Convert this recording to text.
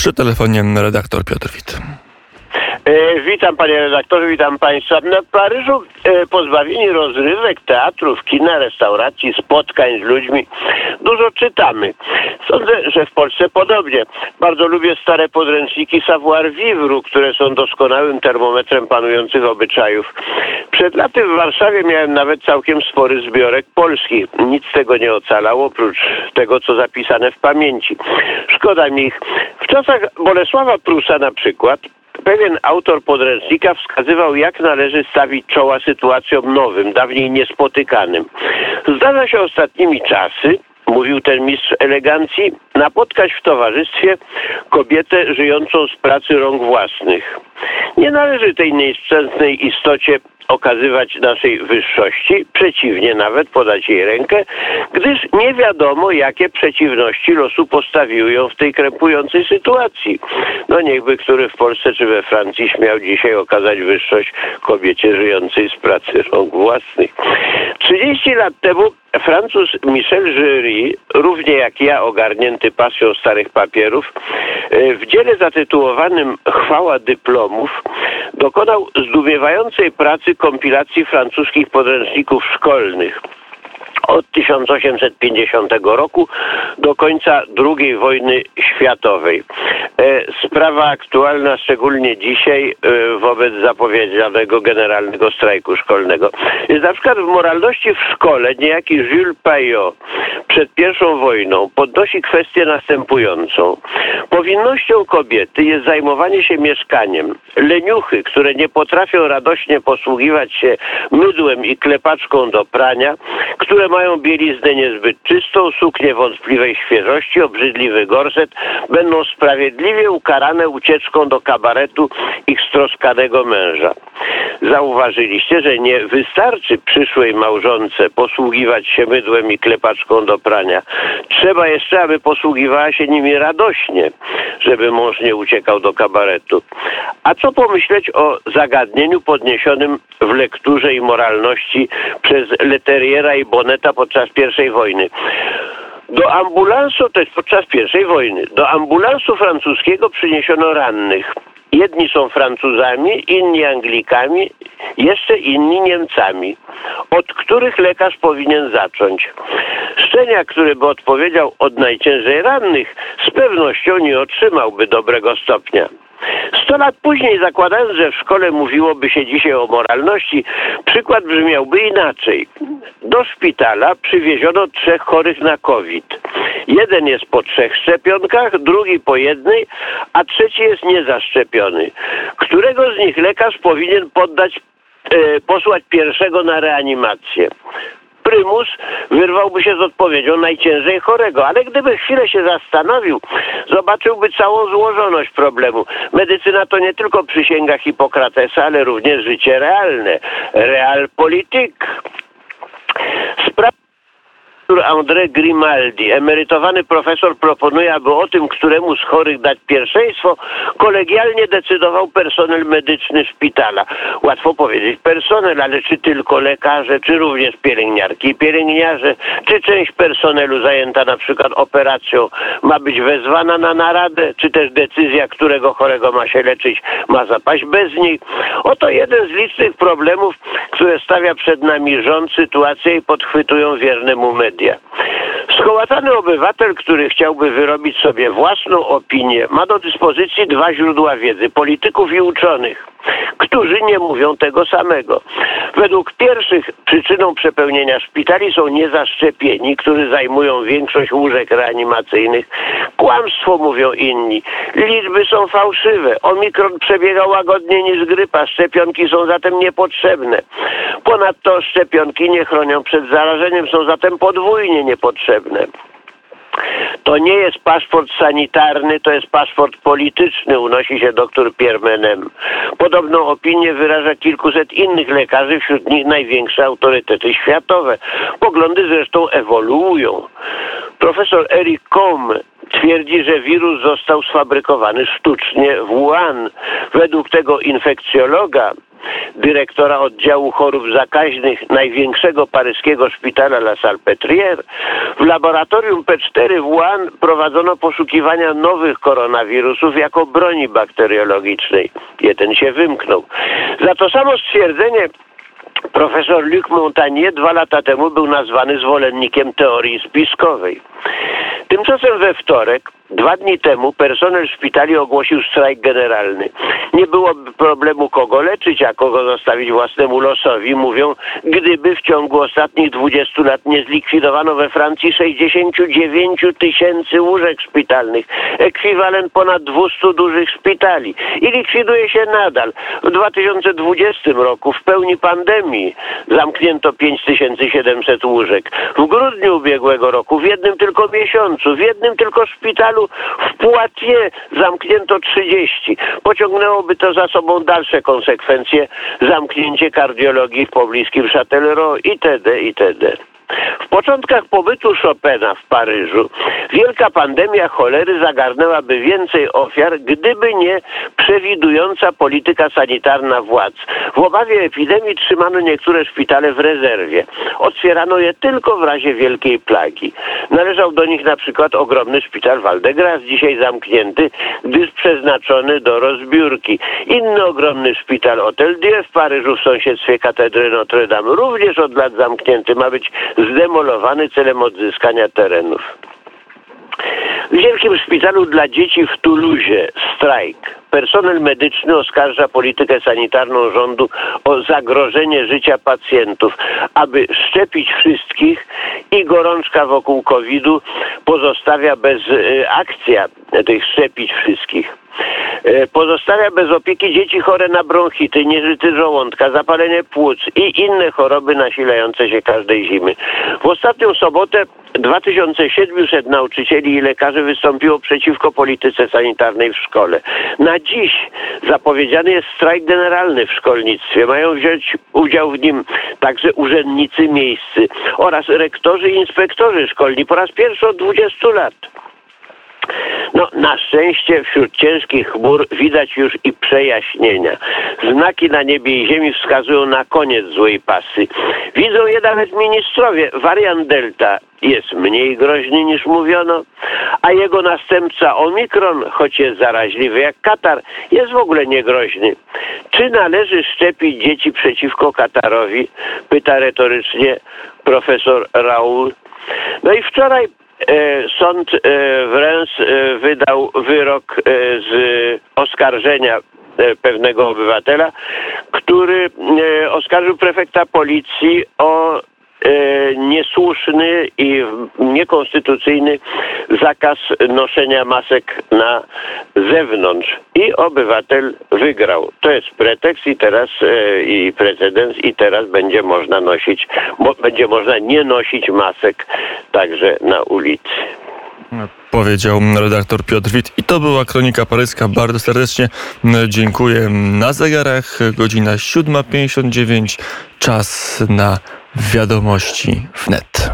Przy telefonie redaktor Piotr Wit. E, witam panie redaktorze, witam państwa. Na Paryżu e, pozbawieni rozrywek, teatrów, kina, restauracji, spotkań z ludźmi dużo czytamy. Sądzę, że w Polsce podobnie. Bardzo lubię stare podręczniki savoir vivre, które są doskonałym termometrem panujących obyczajów. Przed laty w Warszawie miałem nawet całkiem spory zbiorek polskich. Nic tego nie ocalało, oprócz tego, co zapisane w pamięci. Szkoda mi ich. W czasach Bolesława Prusa na przykład Pewien autor podręcznika wskazywał, jak należy stawić czoła sytuacjom nowym, dawniej niespotykanym. Zdarza się ostatnimi czasy, mówił ten mistrz elegancji, napotkać w towarzystwie kobietę żyjącą z pracy rąk własnych. Nie należy tej nieszczęsnej istocie okazywać naszej wyższości, przeciwnie nawet podać jej rękę, gdyż nie wiadomo, jakie przeciwności losu postawiły ją w tej krępującej sytuacji. No niechby który w Polsce czy we Francji śmiał dzisiaj okazać wyższość kobiecie żyjącej z pracy rąk własnych. 30 lat temu Francuz Michel Jury, równie jak ja ogarnięty pasją starych papierów, e, w dziele zatytułowanym Chwała dyplomów dokonał zdumiewającej pracy kompilacji francuskich podręczników szkolnych od 1850 roku do końca II wojny światowej. E, sprawa aktualna szczególnie dzisiaj e, wobec zapowiedzianego generalnego strajku szkolnego. Jest na przykład w moralności w szkole niejaki Jules Payot przed pierwszą wojną podnosi kwestię następującą. Powinnością kobiety jest zajmowanie się mieszkaniem. Leniuchy, które nie potrafią radośnie posługiwać się mydłem i klepaczką do prania, które mają bieliznę niezbyt czystą, suknię wątpliwej świeżości, obrzydliwy gorset, będą sprawiedliwie ukarane ucieczką do kabaretu ich stroskanego męża. Zauważyliście, że nie wystarczy przyszłej małżonce posługiwać się mydłem i klepaczką do prania. Trzeba jeszcze, aby posługiwała się nimi radośnie, żeby mąż nie uciekał do kabaretu. A co pomyśleć o zagadnieniu podniesionym w lekturze i moralności przez Leteriera i Boneta podczas I wojny? Do ambulansu, to jest podczas I wojny, do ambulansu francuskiego przyniesiono rannych. Jedni są Francuzami, inni Anglikami, jeszcze inni Niemcami. Od których lekarz powinien zacząć? Szczenia, który by odpowiedział od najciężej rannych, z pewnością nie otrzymałby dobrego stopnia. Sto lat później, zakładając, że w szkole mówiłoby się dzisiaj o moralności, przykład brzmiałby inaczej. Do szpitala przywieziono trzech chorych na COVID. Jeden jest po trzech szczepionkach, drugi po jednej, a trzeci jest niezaszczepiony. Którego z nich lekarz powinien poddać, e, posłać pierwszego na reanimację? Prymus wyrwałby się z odpowiedzią najciężej chorego. Ale gdyby chwilę się zastanowił, zobaczyłby całą złożoność problemu. Medycyna to nie tylko przysięga Hipokratesa, ale również życie realne. Realpolitik. Sprawa André Grimaldi, emerytowany profesor, proponuje, aby o tym, któremu z chorych dać pierwszeństwo, kolegialnie decydował personel medyczny szpitala. Łatwo powiedzieć personel, ale czy tylko lekarze, czy również pielęgniarki i pielęgniarze, czy część personelu zajęta na przykład operacją ma być wezwana na naradę, czy też decyzja, którego chorego ma się leczyć, ma zapaść bez niej. Oto jeden z licznych problemów, które stawia przed nami rząd, sytuację i podchwytują wierne mu media. Skołatany obywatel, który chciałby wyrobić sobie własną opinię, ma do dyspozycji dwa źródła wiedzy polityków i uczonych, którzy nie mówią tego samego. Według pierwszych przyczyną przepełnienia szpitali są niezaszczepieni, którzy zajmują większość łóżek reanimacyjnych. Kłamstwo mówią inni. Liczby są fałszywe. Omikron przebiega łagodniej niż grypa. Szczepionki są zatem niepotrzebne. Ponadto szczepionki nie chronią przed zarażeniem, są zatem podwójnie niepotrzebne. To nie jest paszport sanitarny, to jest paszport polityczny, unosi się doktor Piermenem. Podobną opinię wyraża kilkuset innych lekarzy, wśród nich największe autorytety światowe. Poglądy zresztą ewoluują. Profesor Eric Combe twierdzi, że wirus został sfabrykowany sztucznie w Wuhan. Według tego infekcjologa dyrektora oddziału chorób zakaźnych największego paryskiego szpitala La Salpêtrière, w laboratorium P4 w Wuhan prowadzono poszukiwania nowych koronawirusów jako broni bakteriologicznej. Jeden się wymknął. Za to samo stwierdzenie profesor Luc Montagnier dwa lata temu był nazwany zwolennikiem teorii spiskowej. Tymczasem we wtorek Dwa dni temu personel szpitali ogłosił strajk generalny. Nie byłoby problemu kogo leczyć, a kogo zostawić własnemu losowi, mówią, gdyby w ciągu ostatnich 20 lat nie zlikwidowano we Francji 69 tysięcy łóżek szpitalnych, ekwiwalent ponad 200 dużych szpitali. I likwiduje się nadal. W 2020 roku w pełni pandemii zamknięto 5700 łóżek. W grudniu ubiegłego roku, w jednym tylko miesiącu, w jednym tylko szpitalu w Poitiers zamknięto 30. Pociągnęłoby to za sobą dalsze konsekwencje, zamknięcie kardiologii w pobliskim Châtellerault itd. itd. W początkach pobytu Chopina w Paryżu wielka pandemia cholery zagarnęłaby więcej ofiar, gdyby nie przewidująca polityka sanitarna władz. W obawie epidemii trzymano niektóre szpitale w rezerwie. Otwierano je tylko w razie wielkiej plagi. Należał do nich na przykład ogromny szpital Val-de-Grâce, dzisiaj zamknięty, gdyż przeznaczony do rozbiórki. Inny ogromny szpital Hotel Dieu w Paryżu w sąsiedztwie katedry Notre Dame również od lat zamknięty. Ma być zdemolowany celem odzyskania terenów. W Wielkim Szpitalu dla Dzieci w Toulouse strajk. Personel medyczny oskarża politykę sanitarną rządu o zagrożenie życia pacjentów. Aby szczepić wszystkich i gorączka wokół COVID-u pozostawia bez y, akcja tych szczepić wszystkich. E, pozostawia bez opieki dzieci chore na bronchity, nieżyty żołądka, zapalenie płuc i inne choroby nasilające się każdej zimy. W ostatnią sobotę 2700 nauczycieli i lekarzy wystąpiło przeciwko polityce sanitarnej w szkole. Na dziś zapowiedziany jest strajk generalny w szkolnictwie. Mają wziąć udział w nim także urzędnicy miejscy oraz rektorzy i inspektorzy szkolni po raz pierwszy od 20 lat. No, na szczęście wśród ciężkich chmur widać już i przejaśnienia. Znaki na niebie i ziemi wskazują na koniec złej pasy. Widzą je nawet ministrowie. Wariant Delta jest mniej groźny niż mówiono, a jego następca Omikron, choć jest zaraźliwy jak Katar, jest w ogóle niegroźny. Czy należy szczepić dzieci przeciwko Katarowi? Pyta retorycznie profesor Raul. No i wczoraj sąd e, w Reims e, wydał wyrok z oskarżenia pewnego obywatela, który oskarżył prefekta policji o E, niesłuszny i niekonstytucyjny zakaz noszenia masek na zewnątrz i obywatel wygrał. To jest pretekst i teraz e, i precedens i teraz będzie można nosić, będzie można nie nosić masek także na ulicy. Powiedział redaktor Piotr Wit. I to była Kronika Paryska. Bardzo serdecznie dziękuję. Na zegarach godzina 7.59. Czas na Wiadomości wnet.